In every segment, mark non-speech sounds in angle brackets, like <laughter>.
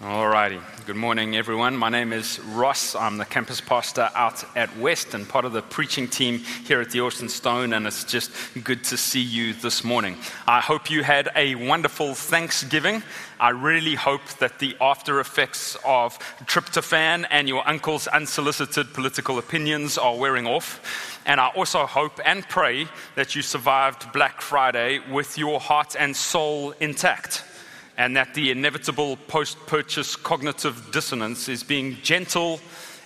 Alrighty. Good morning, everyone. My name is Ross. I'm the campus pastor out at West and part of the preaching team here at the Austin Stone, and it's just good to see you this morning. I hope you had a wonderful Thanksgiving. I really hope that the after effects of tryptophan and your uncle's unsolicited political opinions are wearing off. And I also hope and pray that you survived Black Friday with your heart and soul intact and that the inevitable post purchase cognitive dissonance is being gentle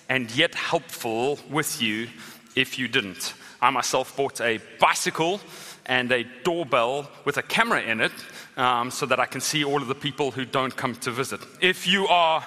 and yet helpful with you if you didn't. I myself bought a bicycle and a doorbell with a camera in it um, so that I can see all of the people who don't come to visit. If you are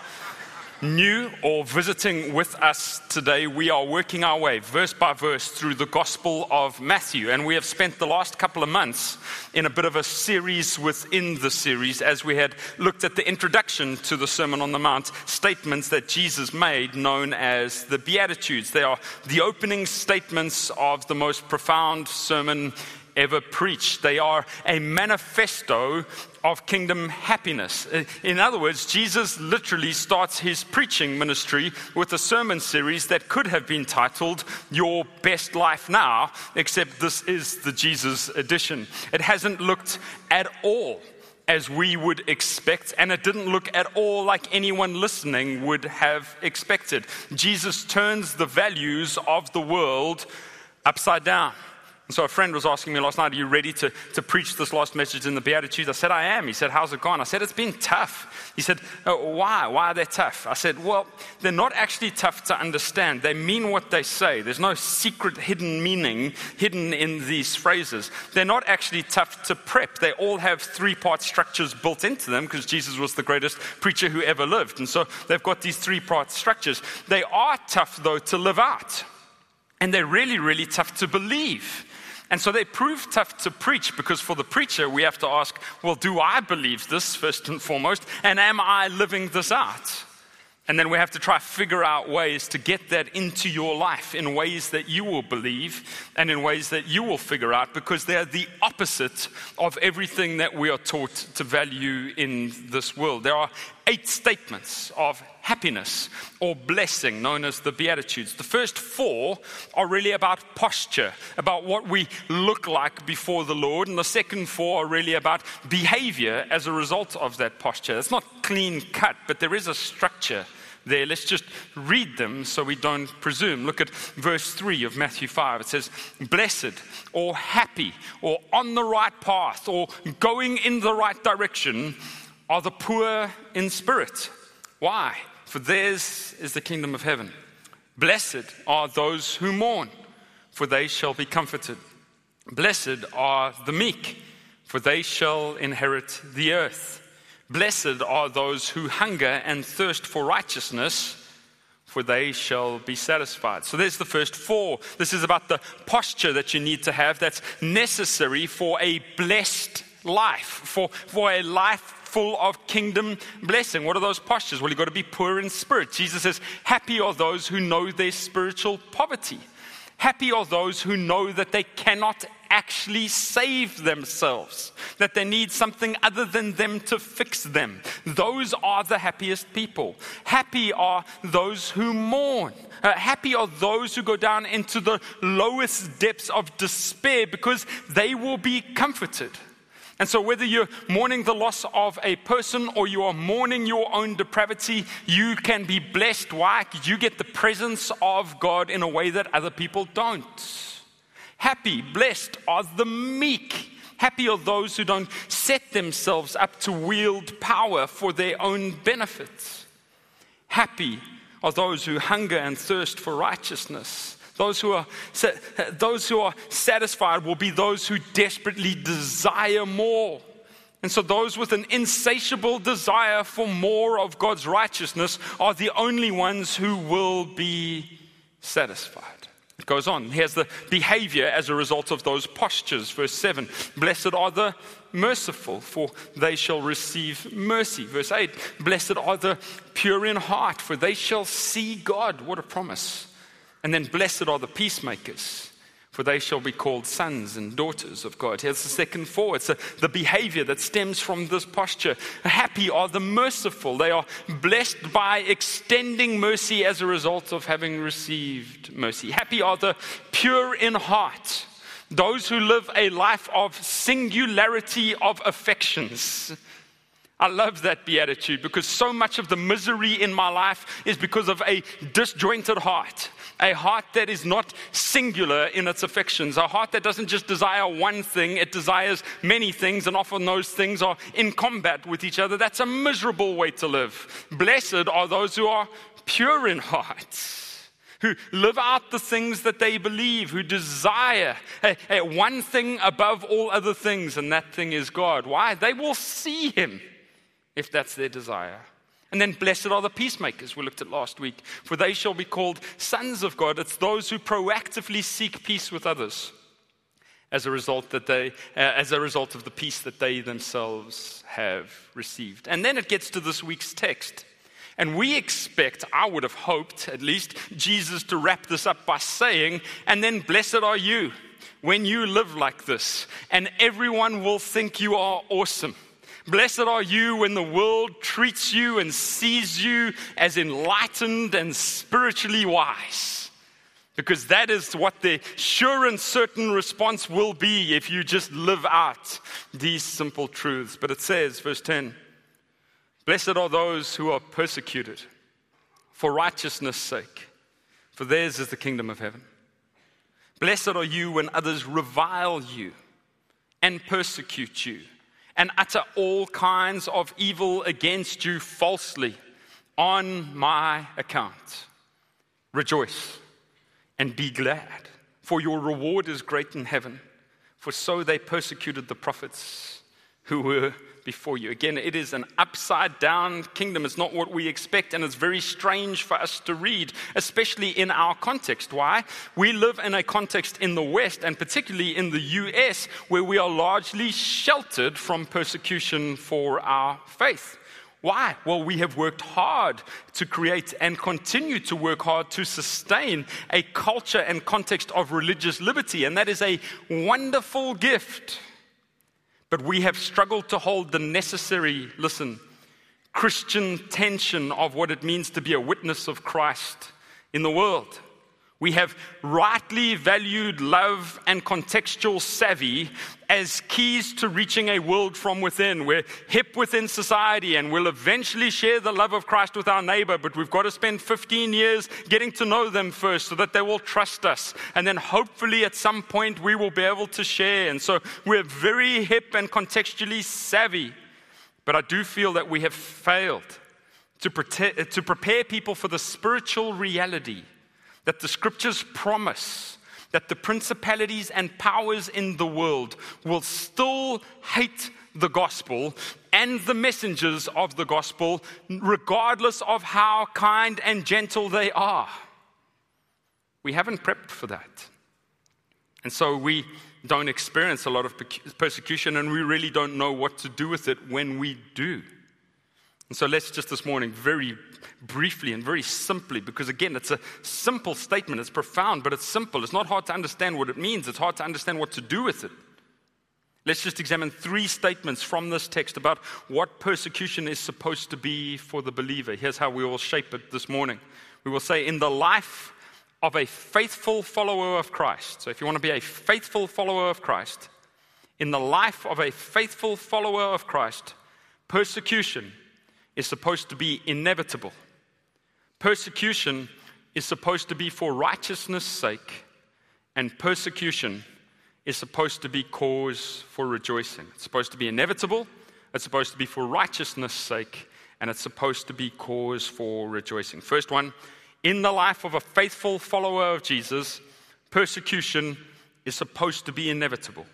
new or visiting with us today, we are working our way verse by verse through the Gospel of Matthew. And we have spent the last couple of months in a bit of a series within the series as we had looked at the introduction to the Sermon on the Mount statements that Jesus made, known as the Beatitudes. They are the opening statements of the most profound sermon ever preached. They are a manifesto of kingdom happiness. Uh, in other words, Jesus literally starts his preaching ministry with a sermon series that could have been titled Your Best Life Now, except this is the Jesus edition. It hasn't looked at all as we would expect, and it didn't look at all like anyone listening would have expected. Jesus turns the values of the world upside down. And so a friend was asking me last night, Are you ready to, to preach this last message in the Beatitudes? I said, I am. He said, How's it gone? I said, It's been tough. He said, oh, Why? Why are they tough? I said, Well, they're not actually tough to understand. They mean what they say. There's no secret hidden meaning hidden in these phrases. They're not actually tough to prep. They all have three part structures built into them because Jesus was the greatest preacher who ever lived. And so they've got these three part structures. They are tough, though, to live out. And they're really, really tough to believe. And so they prove tough to preach because for the preacher, we have to ask, well, do I believe this first and foremost? And am I living this out? And then we have to try figure out ways to get that into your life in ways that you will believe and in ways that you will figure out because they're the opposite of everything that we are taught to value in this world. There are eight statements of happiness or blessing known as the Beatitudes. The first four are really about posture, about what we look like before the Lord, and the second four are really about behavior as a result of that posture. It's not clean cut, but there is a structure there. Let's just read them so we don't presume. Look at verse 3 of Matthew 5. It says, Blessed or happy or on the right path or going in the right direction are the poor in spirit. Why? For theirs is the kingdom of heaven. Blessed are those who mourn, for they shall be comforted. Blessed are the meek, for they shall inherit the earth. Blessed are those who hunger and thirst for righteousness, for they shall be satisfied. So there's the first four. This is about the posture that you need to have that's necessary for a blessed life, for, for a life full of kingdom blessing. What are those postures? Well, you've got to be poor in spirit. Jesus says, Happy are those who know their spiritual poverty. Happy are those who know that they cannot actually save themselves, that they need something other than them to fix them. Those are the happiest people. Happy are those who mourn. Uh, happy are those who go down into the lowest depths of despair because they will be comforted. And so, whether you're mourning the loss of a person or you are mourning your own depravity, you can be blessed. Why? You get the presence of God in a way that other people don't. Happy, blessed are the meek. Happy are those who don't set themselves up to wield power for their own benefits. Happy are those who hunger and thirst for righteousness. Those who, are, those who are satisfied will be those who desperately desire more. And so, those with an insatiable desire for more of God's righteousness are the only ones who will be satisfied. It goes on. Here's the behavior as a result of those postures. Verse 7 Blessed are the merciful, for they shall receive mercy. Verse 8 Blessed are the pure in heart, for they shall see God. What a promise. And then, blessed are the peacemakers, for they shall be called sons and daughters of God. Here's the second four. It's a, the behavior that stems from this posture. Happy are the merciful. They are blessed by extending mercy as a result of having received mercy. Happy are the pure in heart. Those who live a life of singularity of affections. I love that beatitude because so much of the misery in my life is because of a disjointed heart a heart that is not singular in its affections, a heart that doesn't just desire one thing, it desires many things, and often those things are in combat with each other. That's a miserable way to live. Blessed are those who are pure in heart. Who live out the things that they believe, who desire a, a one thing above all other things, and that thing is God. Why? They will see Him if that's their desire. And then, blessed are the peacemakers, we looked at last week, for they shall be called sons of God. It's those who proactively seek peace with others as a result, that they, uh, as a result of the peace that they themselves have received. And then it gets to this week's text. And we expect, I would have hoped at least, Jesus to wrap this up by saying, and then blessed are you when you live like this, and everyone will think you are awesome. Blessed are you when the world treats you and sees you as enlightened and spiritually wise. Because that is what the sure and certain response will be if you just live out these simple truths. But it says, verse 10 Blessed are those who are persecuted for righteousness' sake, for theirs is the kingdom of heaven. Blessed are you when others revile you and persecute you and utter all kinds of evil against you falsely on my account. Rejoice and be glad, for your reward is great in heaven. For so they persecuted the prophets who were before you. Again, it is an upside down kingdom. It's not what we expect, and it's very strange for us to read, especially in our context. Why? We live in a context in the West, and particularly in the US, where we are largely sheltered from persecution for our faith. Why? Well, we have worked hard to create and continue to work hard to sustain a culture and context of religious liberty, and that is a wonderful gift. But we have struggled to hold the necessary, listen, Christian tension of what it means to be a witness of Christ in the world. We have rightly valued love and contextual savvy as keys to reaching a world from within. We're hip within society and we'll eventually share the love of Christ with our neighbor, but we've got to spend 15 years getting to know them first so that they will trust us. And then hopefully at some point we will be able to share. And so we're very hip and contextually savvy. But I do feel that we have failed to, to prepare people for the spiritual reality that the scriptures promise that the principalities and powers in the world will still hate the gospel and the messengers of the gospel, regardless of how kind and gentle they are. We haven't prepped for that. And so we don't experience a lot of persecution, and we really don't know what to do with it when we do. And so let's just this morning, very briefly and very simply, because again, it's a simple statement. It's profound, but it's simple. It's not hard to understand what it means, it's hard to understand what to do with it. Let's just examine three statements from this text about what persecution is supposed to be for the believer. Here's how we will shape it this morning. We will say, in the life of a faithful follower of Christ. So, if you want to be a faithful follower of Christ, in the life of a faithful follower of Christ, persecution is supposed to be inevitable. Persecution is supposed to be for righteousness' sake, and persecution is supposed to be cause for rejoicing. It's supposed to be inevitable, it's supposed to be for righteousness' sake, and it's supposed to be cause for rejoicing. First one, in the life of a faithful follower of Jesus, persecution is supposed to be inevitable.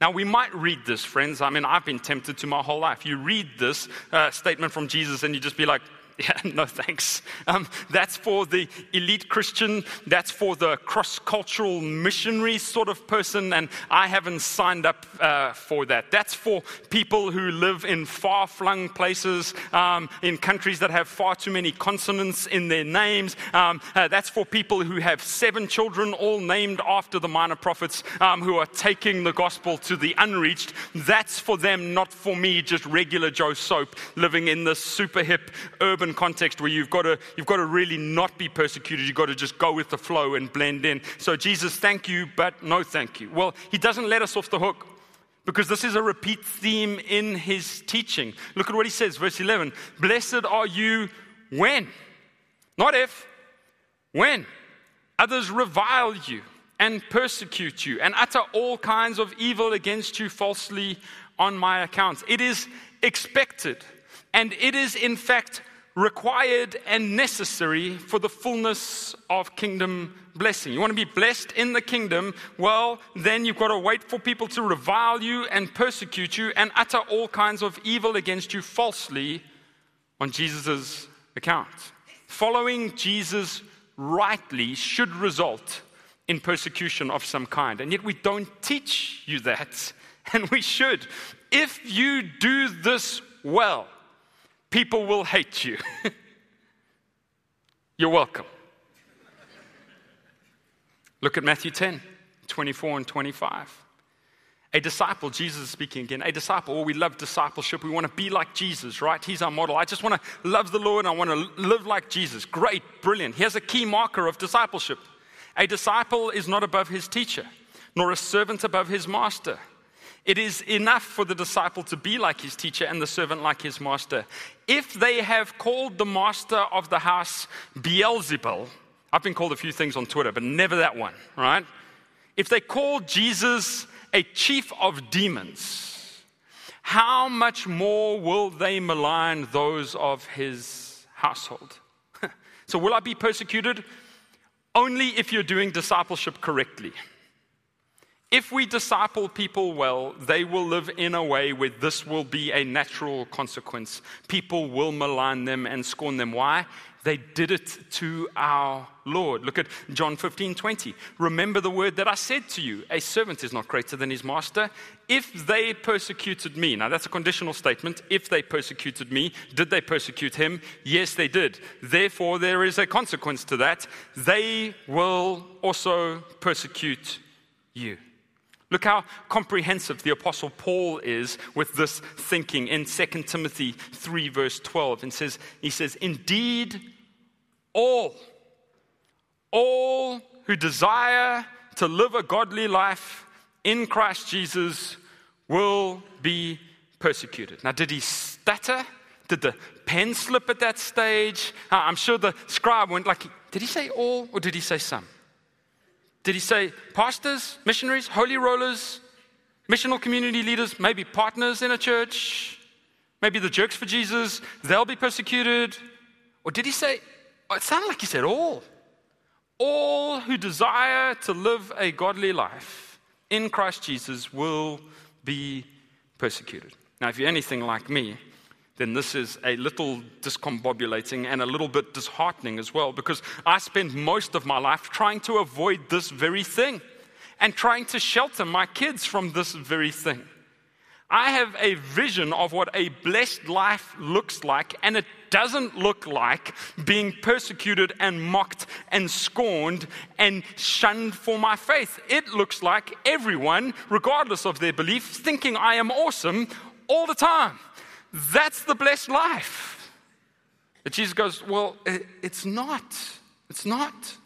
Now, we might read this, friends. I mean, I've been tempted to my whole life. You read this uh, statement from Jesus and you just be like, <laughs> Yeah, no thanks. Um, that's for the elite Christian. That's for the cross cultural missionary sort of person, and I haven't signed up uh, for that. That's for people who live in far flung places, um, in countries that have far too many consonants in their names. Um, uh, that's for people who have seven children, all named after the minor prophets, um, who are taking the gospel to the unreached. That's for them, not for me, just regular Joe Soap living in this super hip urban context where you've got to, you've got to really not be persecuted. You've got to just go with the flow and blend in. So, Jesus, thank you, but no thank you. Well, he doesn't let us off the hook because this is a repeat theme in his teaching. Look at what he says, verse 11 Blessed are you when, not if, when others revile you and persecute you and utter all kinds of evil against you falsely on my account. It is expected and it is, in fact, required and necessary for the fullness of kingdom blessing. You want to be blessed in the kingdom? Well, then you've got to wait for people to revile you and persecute you and utter all kinds of evil against you falsely on Jesus' account. Following Jesus rightly should result in persecution of some kind. And yet we don't teach you that, <laughs> and we should. If you do this well, people will hate you. <laughs> You're welcome. Look at Matthew 10, 24 and 25. A disciple, Jesus is speaking again. A disciple, well, we love discipleship. We want to be like Jesus, right? He's our model. I just want to love the Lord. I want to live like Jesus. Great, brilliant. Here's a key marker of discipleship a disciple is not above his teacher, nor a servant above his master. It is enough for the disciple to be like his teacher and the servant like his master. If they have called the master of the house Beelzebul, I've been called a few things on Twitter, but never that one, right? If they call Jesus a chief of demons, how much more will they malign those of his household? <laughs> so, will I be persecuted? Only if you're doing discipleship correctly. If we disciple people well, they will live in a way where this will be a natural consequence. People will malign them and scorn them. Why? They did it to our Lord. Look at John 15, 20. Remember the word that I said to you a servant is not greater than his master. If they persecuted me, now that's a conditional statement. If they persecuted me, did they persecute him? Yes, they did. Therefore, there is a consequence to that. They will also persecute you. Look how comprehensive the Apostle Paul is with this thinking in 2 Timothy 3, verse 12. And says, he says, Indeed, all, all who desire to live a godly life in Christ Jesus will be persecuted. Now, did he stutter? Did the pen slip at that stage? I'm sure the scribe went like, did he say all or did he say some? Did he say pastors, missionaries, holy rollers, missional community leaders, maybe partners in a church, maybe the jerks for Jesus, they'll be persecuted? Or did he say, oh, it sounded like he said all. All who desire to live a godly life in Christ Jesus will be persecuted. Now, if you're anything like me, then this is a little discombobulating and a little bit disheartening as well because I spend most of my life trying to avoid this very thing and trying to shelter my kids from this very thing. I have a vision of what a blessed life looks like, and it doesn't look like being persecuted and mocked and scorned and shunned for my faith. It looks like everyone, regardless of their beliefs, thinking I am awesome all the time. That's the blessed life. But Jesus goes, Well, it's not. It's not.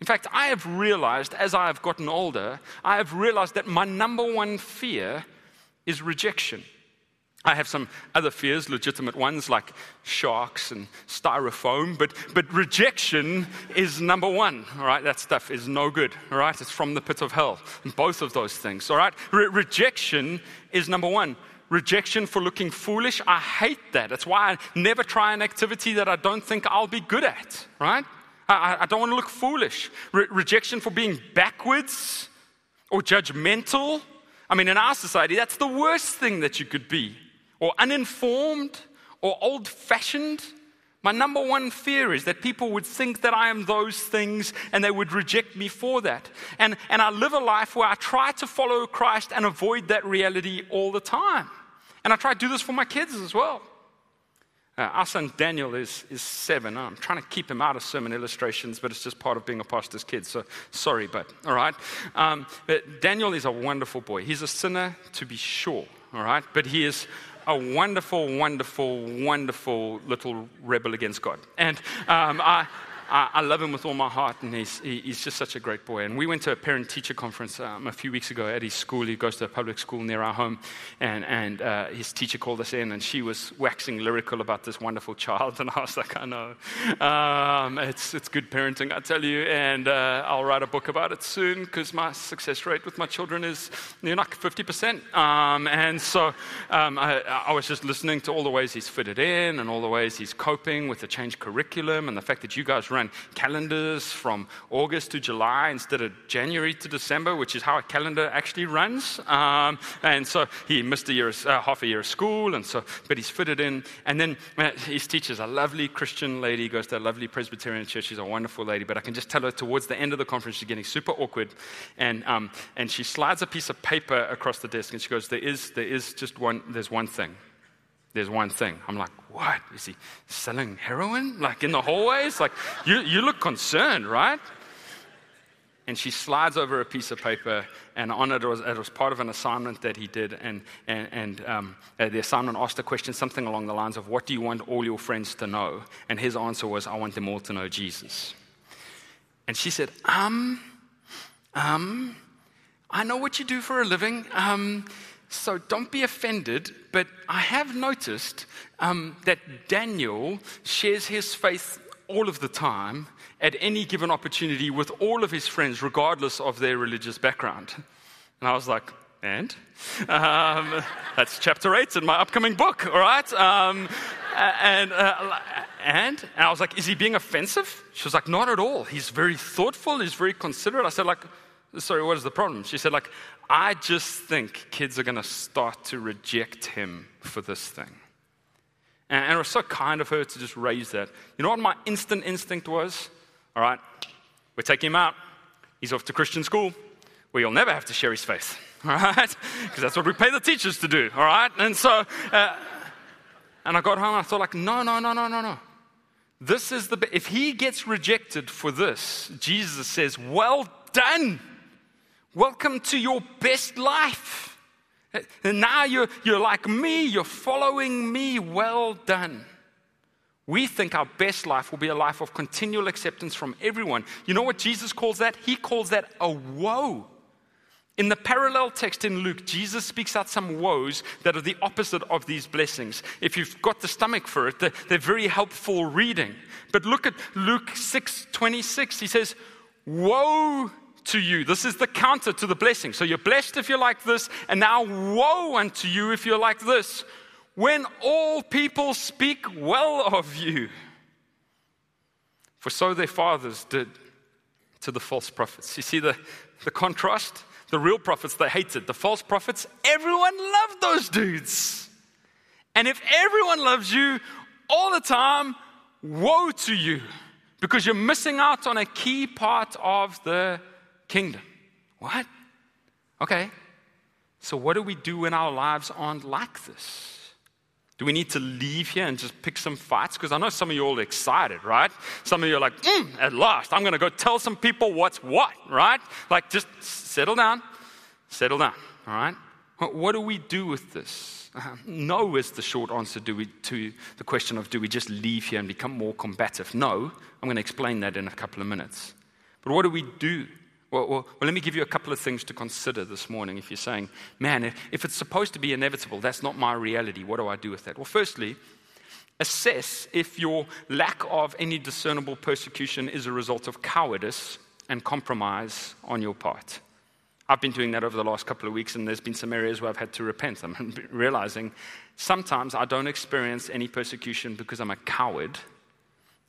In fact, I have realized as I have gotten older, I have realized that my number one fear is rejection. I have some other fears, legitimate ones like sharks and styrofoam, but, but rejection is number one, all right? That stuff is no good, all right? It's from the pit of hell, both of those things, all right? Re- rejection is number one rejection for looking foolish. I hate that. That's why I never try an activity that I don't think I'll be good at, right? I, I don't want to look foolish. Re- rejection for being backwards or judgmental. I mean, in our society, that's the worst thing that you could be. Or uninformed or old fashioned. My number one fear is that people would think that I am those things and they would reject me for that. And, and I live a life where I try to follow Christ and avoid that reality all the time. And I try to do this for my kids as well. Uh, our son Daniel is, is seven. I'm trying to keep him out of sermon illustrations, but it's just part of being a pastor's kid. So sorry, but all right. Um, but Daniel is a wonderful boy. He's a sinner, to be sure, all right? But he is a wonderful, wonderful, wonderful little rebel against God. And um, I, I, I, love him with all my heart, and he's, he, he's just such a great boy. And we went to a parent teacher conference um, a few weeks ago at his school. He goes to a public school near our home, and, and uh, his teacher called us in, and she was waxing lyrical about this wonderful child. <laughs> And I was like, I know. Um, it's, it's good parenting, I tell you, and uh, I'll write a book about it soon because my success rate with my children is you know, like 50%. Um, and so um, I, I was just listening to all the ways he's fitted in and all the ways he's coping with the changed curriculum and the fact that you guys run calendars from August to July instead of January to December, which is how a calendar actually runs. Um, and so he missed a year, uh, half a year of school, and so, but he's fitted in. And then uh, his teacher's a lovely Christian lady, goes to a lovely Presbyterian church. She's a wonderful lady, but I can just tell her towards the end of the conference, she's getting super awkward. And, um, and she slides a piece of paper across the desk, and she goes, There is, there is just one, there's one thing there's one thing. I'm like, what? Is he selling heroin? Like in the hallways? Like, you, you look concerned, right? And she slides over a piece of paper, and on it was, it was part of an assignment that he did. And, and, and um, uh, the assignment asked a question, something along the lines of, What do you want all your friends to know? And his answer was, I want them all to know Jesus. And she said, Um, um, I know what you do for a living. Um, so don't be offended, but I have noticed um, that Daniel shares his faith all of the time at any given opportunity with all of his friends, regardless of their religious background. And I was like, and? Um, <laughs> that's chapter eight in my upcoming book, all right? Um, and, uh, and, and I was like, is he being offensive? She was like, not at all. He's very thoughtful, he's very considerate. I said, like, sorry, what is the problem? She said, like, I just think kids are going to start to reject him for this thing. And, and it was so kind of her to just raise that. You know what my instant instinct was? All right, we're taking him out. He's off to Christian school where you'll never have to share his faith, all <laughs> right? Because that's what we pay the teachers to do, all right? And so, uh, and I got home and I thought, like, no, no, no, no, no, no. This is the, if he gets rejected for this, Jesus says, well done. Welcome to your best life. And now you're, you're like me, you're following me. Well done. We think our best life will be a life of continual acceptance from everyone. You know what Jesus calls that? He calls that a woe. In the parallel text in Luke, Jesus speaks out some woes that are the opposite of these blessings. If you've got the stomach for it, they're, they're very helpful reading. But look at Luke 6 26. He says, Woe to you. This is the counter to the blessing. So you're blessed if you're like this, and now woe unto you if you're like this. When all people speak well of you. For so their fathers did to the false prophets. You see the, the contrast? The real prophets they hated. The false prophets, everyone loved those dudes. And if everyone loves you all the time, woe to you because you're missing out on a key part of the kingdom. What? Okay. So, what do we do when our lives aren't like this? Do we need to leave here and just pick some fights? Because I know some of you are all excited, right? Some of you are like, mm, at last, I'm going to go tell some people what's what, right? Like, just settle down, settle down, all right? What do we do with this? Uh, no is the short answer do we, to the question of do we just leave here and become more combative? No. I'm going to explain that in a couple of minutes. But what do we do? Well, well, well, let me give you a couple of things to consider this morning. If you're saying, man, if, if it's supposed to be inevitable, that's not my reality, what do I do with that? Well, firstly, assess if your lack of any discernible persecution is a result of cowardice and compromise on your part. I've been doing that over the last couple of weeks, and there's been some areas where I've had to repent. I'm <laughs> realizing sometimes I don't experience any persecution because I'm a coward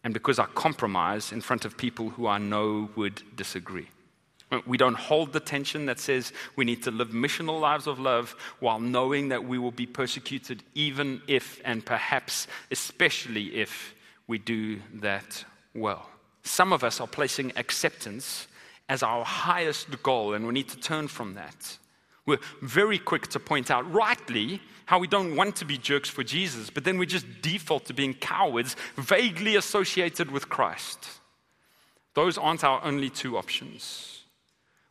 and because I compromise in front of people who I know would disagree. We don't hold the tension that says we need to live missional lives of love while knowing that we will be persecuted, even if and perhaps especially if we do that well. Some of us are placing acceptance as our highest goal, and we need to turn from that. We're very quick to point out, rightly, how we don't want to be jerks for Jesus, but then we just default to being cowards, vaguely associated with Christ. Those aren't our only two options.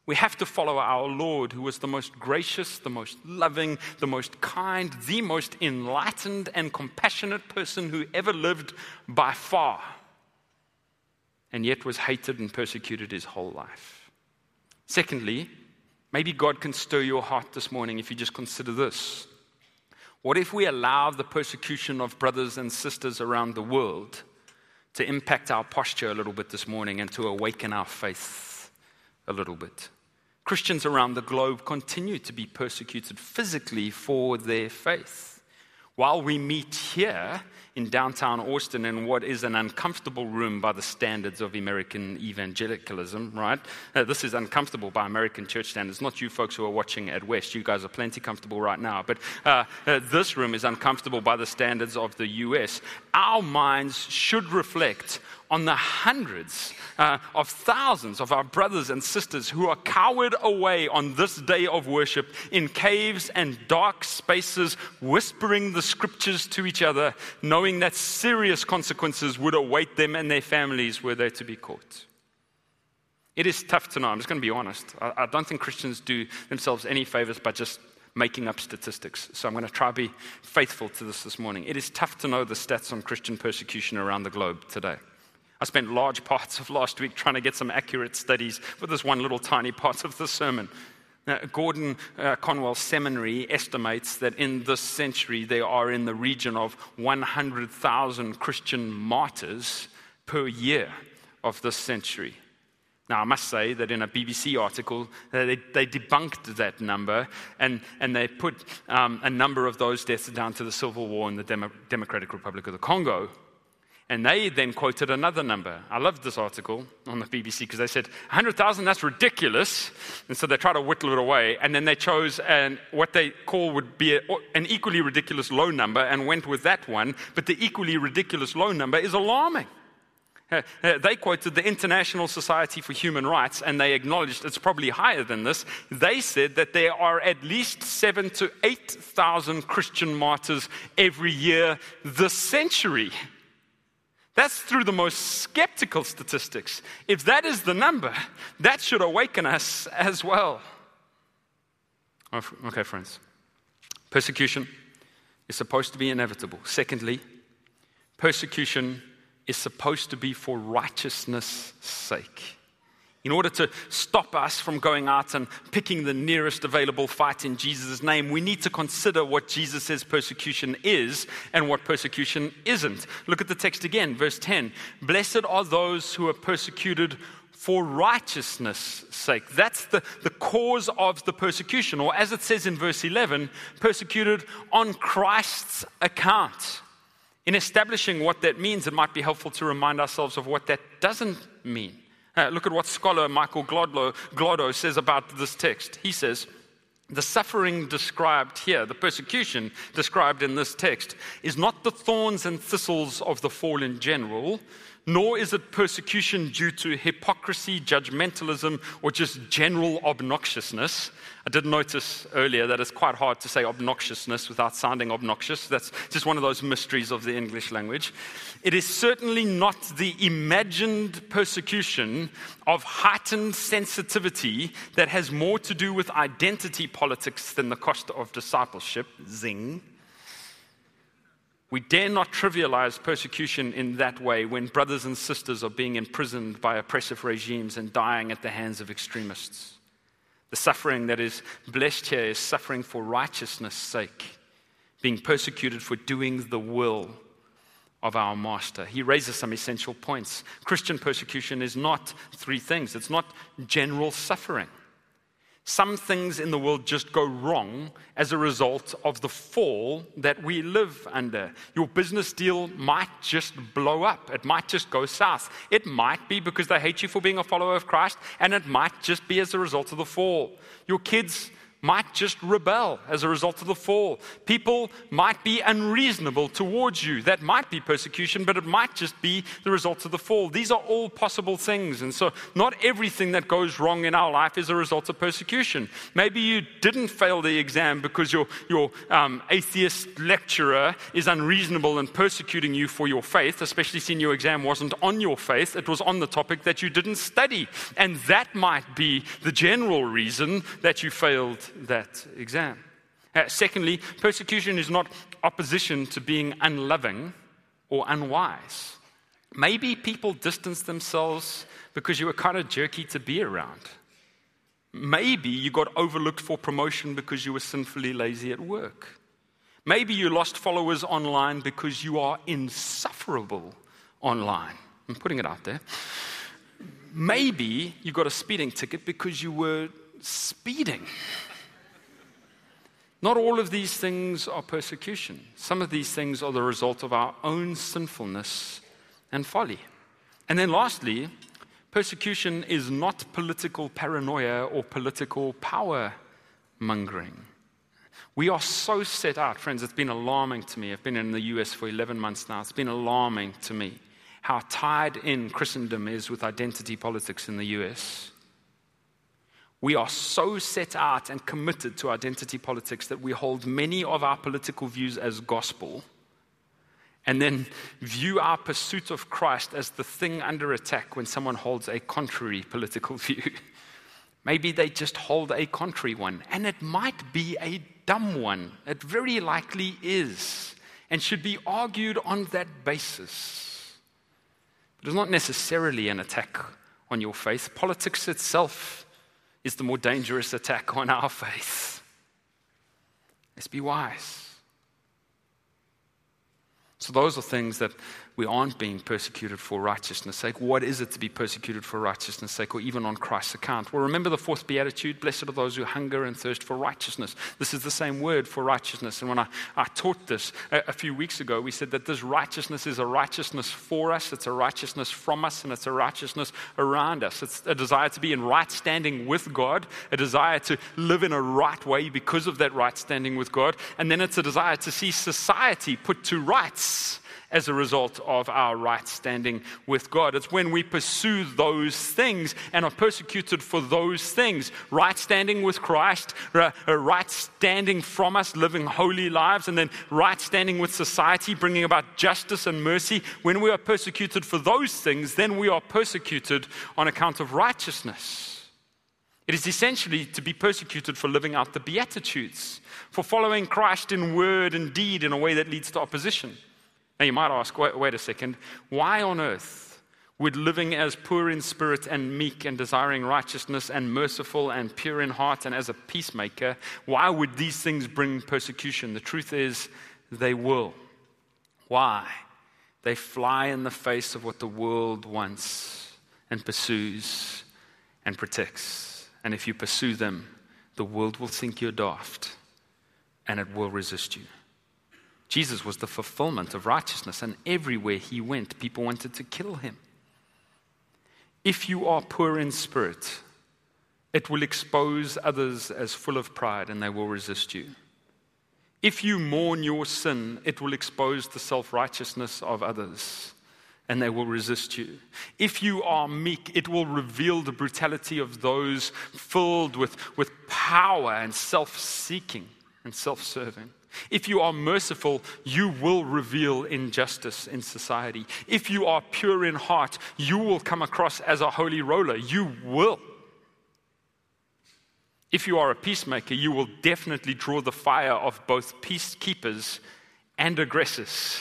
We have to follow our Lord, who was the most gracious, the most loving, the most kind, the most enlightened and compassionate person who ever lived by far, and yet was hated and persecuted his whole life. Secondly, maybe God can stir your heart this morning if you just consider this. What if we allow the persecution of brothers and sisters around the world to impact our posture a little bit this morning and to awaken our faith a little bit? Christians around the globe continue to be persecuted physically for their faith. While we meet here in downtown Austin in what is an uncomfortable room by the standards of American evangelicalism, right? Uh, this is uncomfortable by American church standards, not you folks who are watching at West. You guys are plenty comfortable right now. But uh, uh, this room is uncomfortable by the standards of the US. Our minds should reflect on the hundreds uh, of thousands of our brothers and sisters who are cowered away on this day of worship in caves and dark spaces, whispering the scriptures to each other, knowing that serious consequences would await them and their families were they to be caught. It is tough to know. I'm just going to be honest. I, I don't think Christians do themselves any favors by just making up statistics. So I'm going to try to be faithful to this this morning. It is tough to know the stats on Christian persecution around the globe today. I spent large parts of last week trying to get some accurate studies for this one little tiny part of the sermon. Now, Gordon uh, Conwell Seminary estimates that in this century there are in the region of 100,000 Christian martyrs per year of this century. Now, I must say that in a BBC article, uh, they, they, debunked that number and, and they put um, a number of those deaths down to the civil war in the Demo- Democratic Republic of the Congo. And they then quoted another number. I loved this article on the BBC because they said, 100,000, that's ridiculous. And so they tried to whittle it away. And then they chose an, what they call would be a, an equally ridiculous low number and went with that one. But the equally ridiculous low number is alarming. Uh, uh, they quoted the International Society for Human Rights and they acknowledged it's probably higher than this. They said that there are at least seven to 8,000 Christian martyrs every year this century. That's through the most skeptical statistics. If that is the number, that should awaken us as well. Oh, okay, friends. Persecution is supposed to be inevitable. Secondly, persecution is supposed to be for righteousness' sake in order to stop us from going out and picking the nearest available fight in Jesus' name, we need to consider what Jesus says persecution is and what persecution isn't. Look at the text again, verse 10. Blessed are those who are persecuted for righteousness' sake. That's the, the cause of the persecution, or as it says in verse 11, persecuted on Christ's account. In establishing what that means, it might be helpful to remind ourselves of what that doesn't mean. Uh, look at what scholar Michael Glodo says about this text. He says, the suffering described here, the persecution described in this text, is not the thorns and thistles of the fallen general, nor is it persecution due to hypocrisy, judgmentalism, or just general obnoxiousness. I did notice earlier that it's quite hard to say obnoxiousness without sounding obnoxious. That's just one of those mysteries of the English language. It is certainly not the imagined persecution of heightened sensitivity that has more to do with identity politics than the cost of discipleship. Zing. We dare not trivialize persecution in that way when brothers and sisters are being imprisoned by oppressive regimes and dying at the hands of extremists. The suffering that is blessed here is suffering for righteousness' sake, being persecuted for doing the will of our master. He raises some essential points. Christian persecution is not three things, it's not general suffering. Some things in the world just go wrong as a result of the fall that we live under. Your business deal might just blow up. It might just go south. It might be because they hate you for being a follower of Christ, and it might just be as a result of the fall. Your kids might just rebel as a result of the fall. People might be unreasonable towards you. That might be persecution, but it might just be the result of the fall. These are all possible things. And so, not everything that goes wrong in our life is a result of persecution. Maybe you didn't fail the exam because your, your um, atheist lecturer is unreasonable and persecuting you for your faith, especially since your exam wasn't on your faith, it was on the topic that you didn't study. And that might be the general reason that you failed that exam. Uh, secondly, persecution is not opposition to being unloving or unwise. Maybe people distance themselves because you were kind of jerky to be around. Maybe you got overlooked for promotion because you were sinfully lazy at work. Maybe you lost followers online because you are insufferable online. I'm putting it out there. Maybe you got a speeding ticket because you were speeding. Not all of these things are persecution. Some of these things are the result of our own sinfulness and folly. And then, lastly, persecution is not political paranoia or political power mongering. We are so set out, friends, it's been alarming to me. I've been in the US for 11 months now. It's been alarming to me how tied in Christendom is with identity politics in the US. We are so set out and committed to identity politics that we hold many of our political views as gospel and then view our pursuit of Christ as the thing under attack when someone holds a contrary political <laughs> view. Maybe they just hold a contrary one, and it might be a dumb one. It very likely is, and should be argued on that basis. But it's not necessarily an attack on your faith. Politics itself is the more dangerous attack on our faith. Let's be wise. So, those are things that we aren't being persecuted for righteousness' sake. What is it to be persecuted for righteousness' sake or even on Christ's account? Well, remember the fourth beatitude blessed are those who hunger and thirst for righteousness. This is the same word for righteousness. And when I, I taught this a, a few weeks ago, we said that this righteousness is a righteousness for us, it's a righteousness from us, and it's a righteousness around us. It's a desire to be in right standing with God, a desire to live in a right way because of that right standing with God, and then it's a desire to see society put to rights as a result of our right standing with God. It's when we pursue those things and are persecuted for those things right standing with Christ, uh, uh, right standing from us, living holy lives, and then right standing with society, bringing about justice and mercy. When we are persecuted for those things, then we are persecuted on account of righteousness. It is essentially to be persecuted for living out the Beatitudes, for following Christ in word and deed in a way that leads to opposition. Now, you might ask, wait, wait, a second, why on earth would living as poor in spirit and meek and desiring righteousness and merciful and pure in heart and as a peacemaker, why would these things bring persecution? The truth is, they will. Why? They fly in the face of what the world wants and pursues and protects. And if you pursue them, the world will think you're daft and it will resist you. Jesus was the fulfillment of righteousness, and everywhere he went, people wanted to kill him. If you are poor in spirit, it will expose others as full of pride and they will resist you. If you mourn your sin, it will expose the self righteousness of others and they will resist you. If you are meek, it will reveal the brutality of those filled with, with power and self seeking and self serving. If you are merciful, you will reveal injustice in society. If you are pure in heart, you will come across as a holy roller. You will. If you are a peacemaker, you will definitely draw the fire of both peacekeepers and aggressors.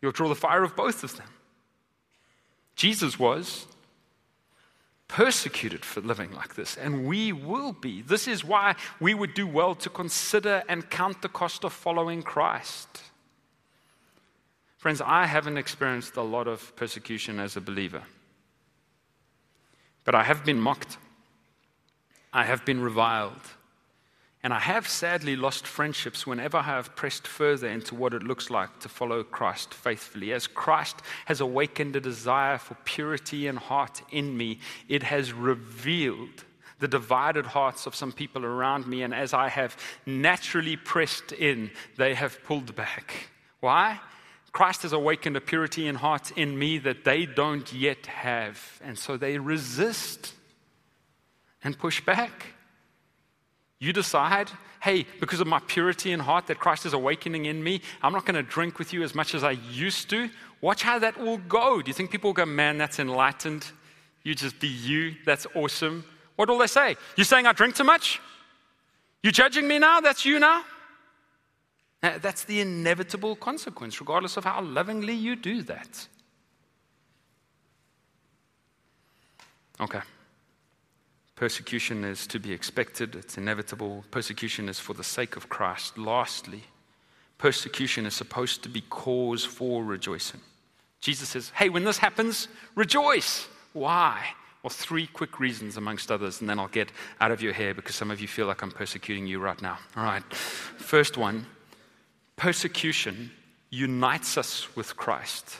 You'll draw the fire of both of them. Jesus was, persecuted for living like this, and we will be. This is why we would do well to consider and count the cost of following Christ. Friends, I haven't experienced a lot of persecution as a believer, but I have been mocked, I have been reviled. And I have sadly lost friendships whenever I have pressed further into what it looks like to follow Christ faithfully. As Christ has awakened a desire for purity and heart in me, it has revealed the divided hearts of some people around me, and as I have naturally pressed in, they have pulled back. Why? Christ has awakened a purity in heart in me that they don't yet have, and so they resist and push back. You decide, hey, because of my purity in heart that Christ is awakening in me, I'm not going to drink with you as much as I used to. Watch how that will go. Do you think people will go, man, that's enlightened? You just be you. That's awesome. What will they say? You saying I drink too much? You judging me now? That's you now? That's the inevitable consequence, regardless of how lovingly you do that. Okay. Persecution is to be expected, it's inevitable. Persecution is for the sake of Christ. Lastly, persecution is supposed to be cause for rejoicing. Jesus says, Hey, when this happens, rejoice. Why? Well, three quick reasons, amongst others, and then I'll get out of your hair because some of you feel like I'm persecuting you right now. All right. First one persecution unites us with Christ.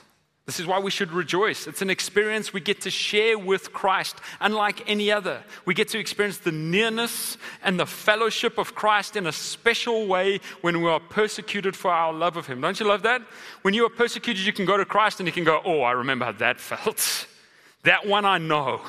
This is why we should rejoice. It's an experience we get to share with Christ, unlike any other. We get to experience the nearness and the fellowship of Christ in a special way when we are persecuted for our love of Him. Don't you love that? When you are persecuted, you can go to Christ and you can go, Oh, I remember how that felt. <laughs> That one I know.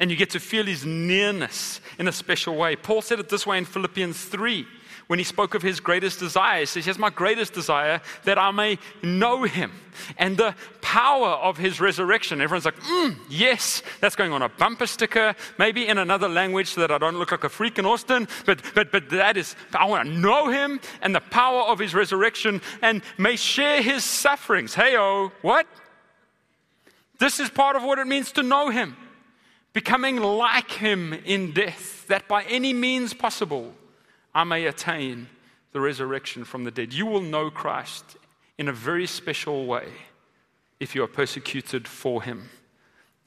And you get to feel His nearness in a special way. Paul said it this way in Philippians 3 when he spoke of his greatest desire. He says, Here's my greatest desire that I may know him and the power of his resurrection. Everyone's like, mm, Yes, that's going on a bumper sticker, maybe in another language so that I don't look like a freak in Austin. But, but, but that is, I want to know him and the power of his resurrection and may share his sufferings. Hey, oh, what? This is part of what it means to know him. Becoming like him in death, that by any means possible, I may attain the resurrection from the dead. You will know Christ in a very special way if you are persecuted for him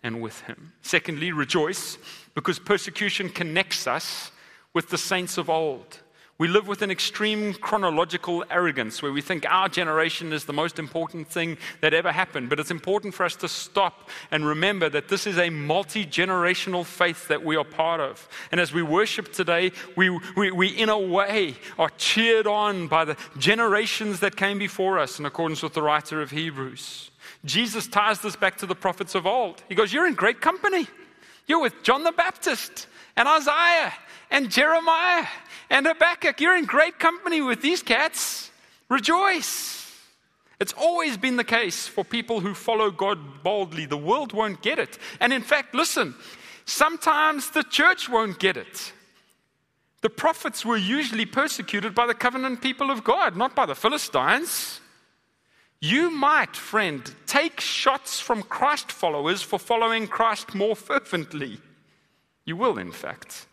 and with him. Secondly, rejoice because persecution connects us with the saints of old. We live with an extreme chronological arrogance where we think our generation is the most important thing that ever happened. But it's important for us to stop and remember that this is a multi generational faith that we are part of. And as we worship today, we, we, we, in a way, are cheered on by the generations that came before us in accordance with the writer of Hebrews. Jesus ties this back to the prophets of old. He goes, You're in great company. You're with John the Baptist and Isaiah and Jeremiah and Habakkuk. You're in great company with these cats. Rejoice. It's always been the case for people who follow God boldly. The world won't get it. And in fact, listen, sometimes the church won't get it. The prophets were usually persecuted by the covenant people of God, not by the Philistines. You might, friend, take shots from Christ followers for following Christ more fervently. You will, in fact.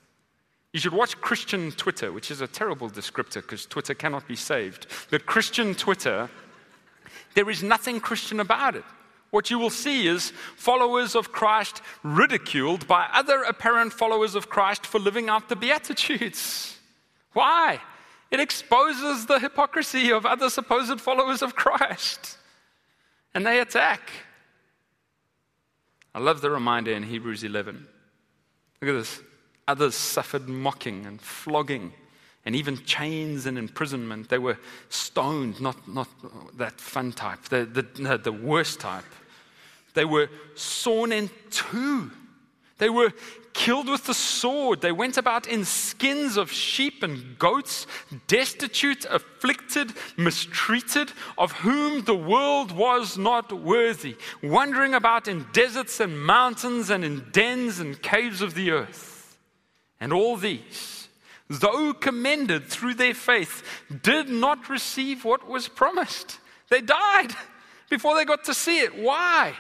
You should watch Christian Twitter, which is a terrible descriptor because Twitter cannot be saved. But Christian Twitter, there is nothing Christian about it. What you will see is followers of Christ ridiculed by other apparent followers of Christ for living out the Beatitudes. Why? It exposes the hypocrisy of other supposed followers of Christ. And they attack. I love the reminder in Hebrews 11. Look at this. Others suffered mocking and flogging and even chains and imprisonment. They were stoned, not, not that fun type, the, the, the worst type. They were sawn in two. They were killed with the sword. They went about in skins of sheep and goats, destitute, afflicted, mistreated, of whom the world was not worthy, wandering about in deserts and mountains and in dens and caves of the earth. And all these, though commended through their faith, did not receive what was promised. They died before they got to see it. Why?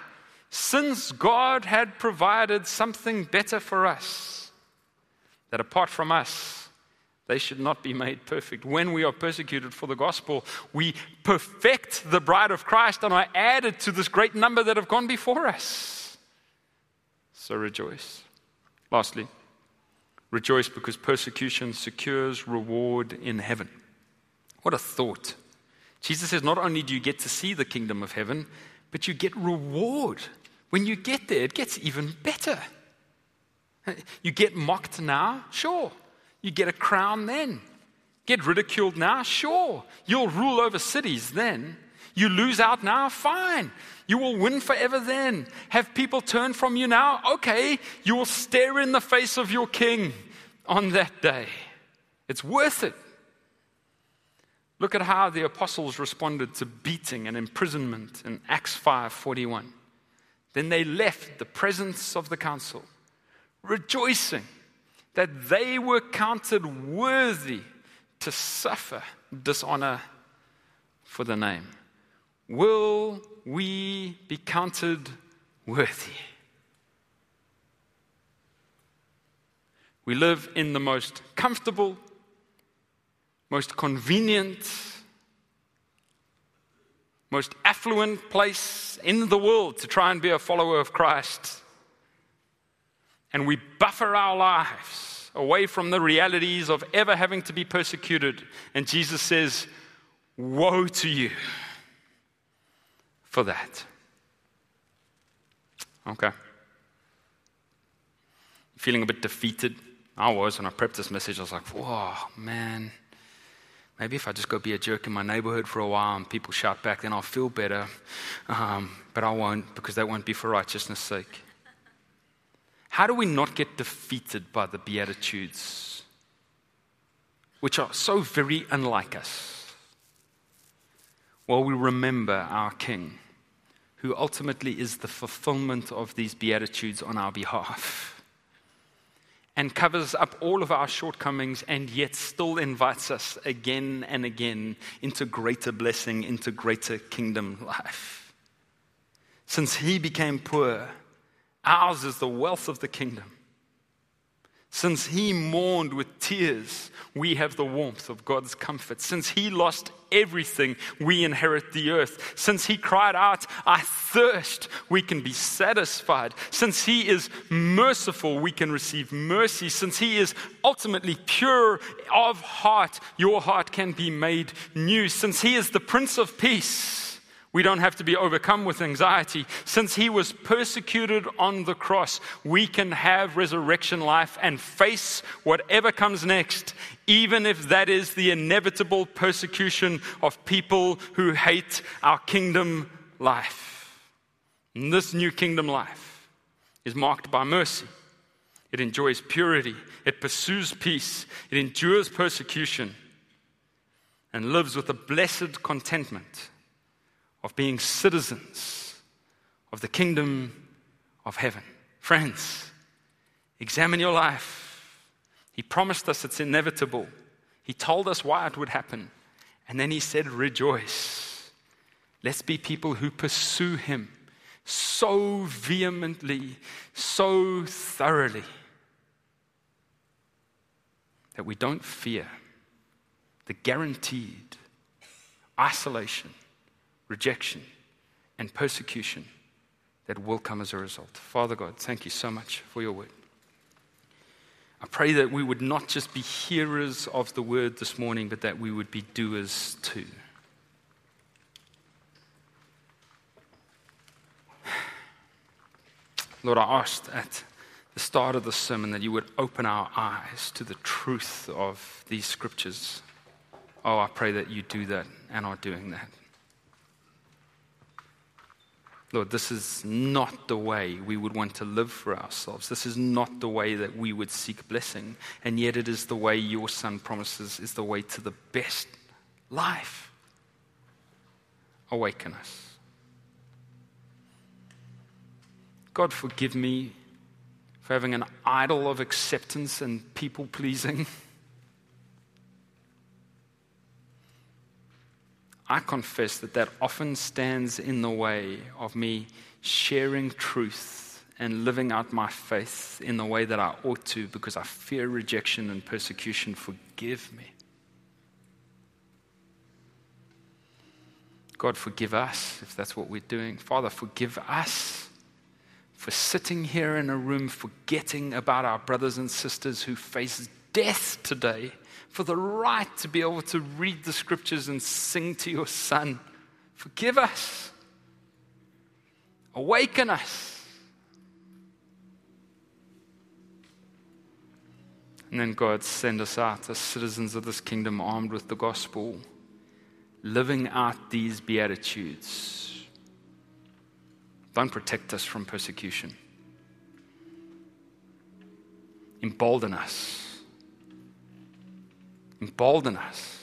Since God had provided something better for us, that apart from us, they should not be made perfect. When we are persecuted for the gospel, we perfect the bride of Christ and are added to this great number that have gone before us. So rejoice. Lastly, Rejoice because persecution secures reward in heaven. What a thought. Jesus says, not only do you get to see the kingdom of heaven, but you get reward. When you get there, it gets even better. You get mocked now? Sure. You get a crown then. Get ridiculed now? Sure. You'll rule over cities then. You lose out now? Fine. You will win forever then. Have people turn from you now? Okay. You will stare in the face of your king on that day. It's worth it. Look at how the apostles responded to beating and imprisonment in Acts 5:41. Then they left the presence of the council, rejoicing that they were counted worthy to suffer dishonor for the name. Will we be counted worthy? We live in the most comfortable, most convenient, most affluent place in the world to try and be a follower of Christ. And we buffer our lives away from the realities of ever having to be persecuted. And Jesus says, Woe to you for that. Okay. Feeling a bit defeated? I was when I prepped this message. I was like, whoa, man. Maybe if I just go be a jerk in my neighborhood for a while and people shout back, then I'll feel better. Um, but I won't because that won't be for righteousness' sake. How do we not get defeated by the Beatitudes, which are so very unlike us? Well, we remember our King, who ultimately is the fulfillment of these Beatitudes on our behalf and covers up all of our shortcomings and yet still invites us again and again into greater blessing, into greater kingdom life. Since he became poor, ours is the wealth of the kingdom. Since he mourned with tears, we have the warmth of God's comfort. Since he lost everything, we inherit the earth. Since he cried out, I thirst, we can be satisfied. Since he is merciful, we can receive mercy. Since he is ultimately pure of heart, your heart can be made new. Since he is the Prince of Peace, we don't have to be overcome with anxiety. Since he was persecuted on the cross, we can have resurrection life and face whatever comes next, even if that is the inevitable persecution of people who hate our kingdom life. And this new kingdom life is marked by mercy. It enjoys purity. It pursues peace. It endures persecution and lives with a blessed contentment of being citizens of the kingdom of heaven. Friends, examine your life. He promised us it's inevitable. He told us why it would happen. And then he said, Rejoice. Let's be people who pursue him so vehemently, so thoroughly, that we don't fear the guaranteed isolation rejection, and persecution that will come as a result. Father God, thank you so much for your word. I pray that we would not just be hearers of the word this morning, but that we would be doers too. Lord, I asked at the start of the sermon that you would open our eyes to the truth of these scriptures. Oh, I pray that you do that and are doing that. Lord, this is not the way we would want to live for ourselves. This is not the way that we would seek blessing. And yet, it is the way your Son promises is the way to the best life. Awaken us. God, forgive me for having an idol of acceptance and people pleasing. <laughs> I confess that that often stands in the way of me sharing truth and living out my faith in the way that I ought to because I fear rejection and persecution. Forgive me. God, forgive us if that's what we're doing. Father, forgive us for sitting here in a room forgetting about our brothers and sisters who face death today for the right to be able to read the scriptures and sing to your Son. Forgive us. Awaken us. And then God send us out as citizens of this kingdom armed with the gospel, living out these beatitudes. Don't protect us from persecution. Embolden us. Embolden us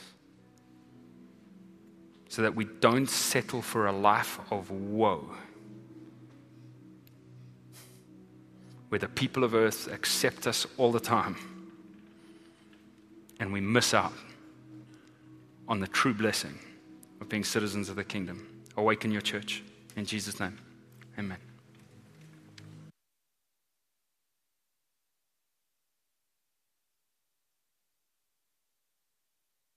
so that we don't settle for a life of woe. Where the people of earth accept us all the time and we miss out on the true blessing of being citizens of the kingdom. Awaken your church. In Jesus' name, amen.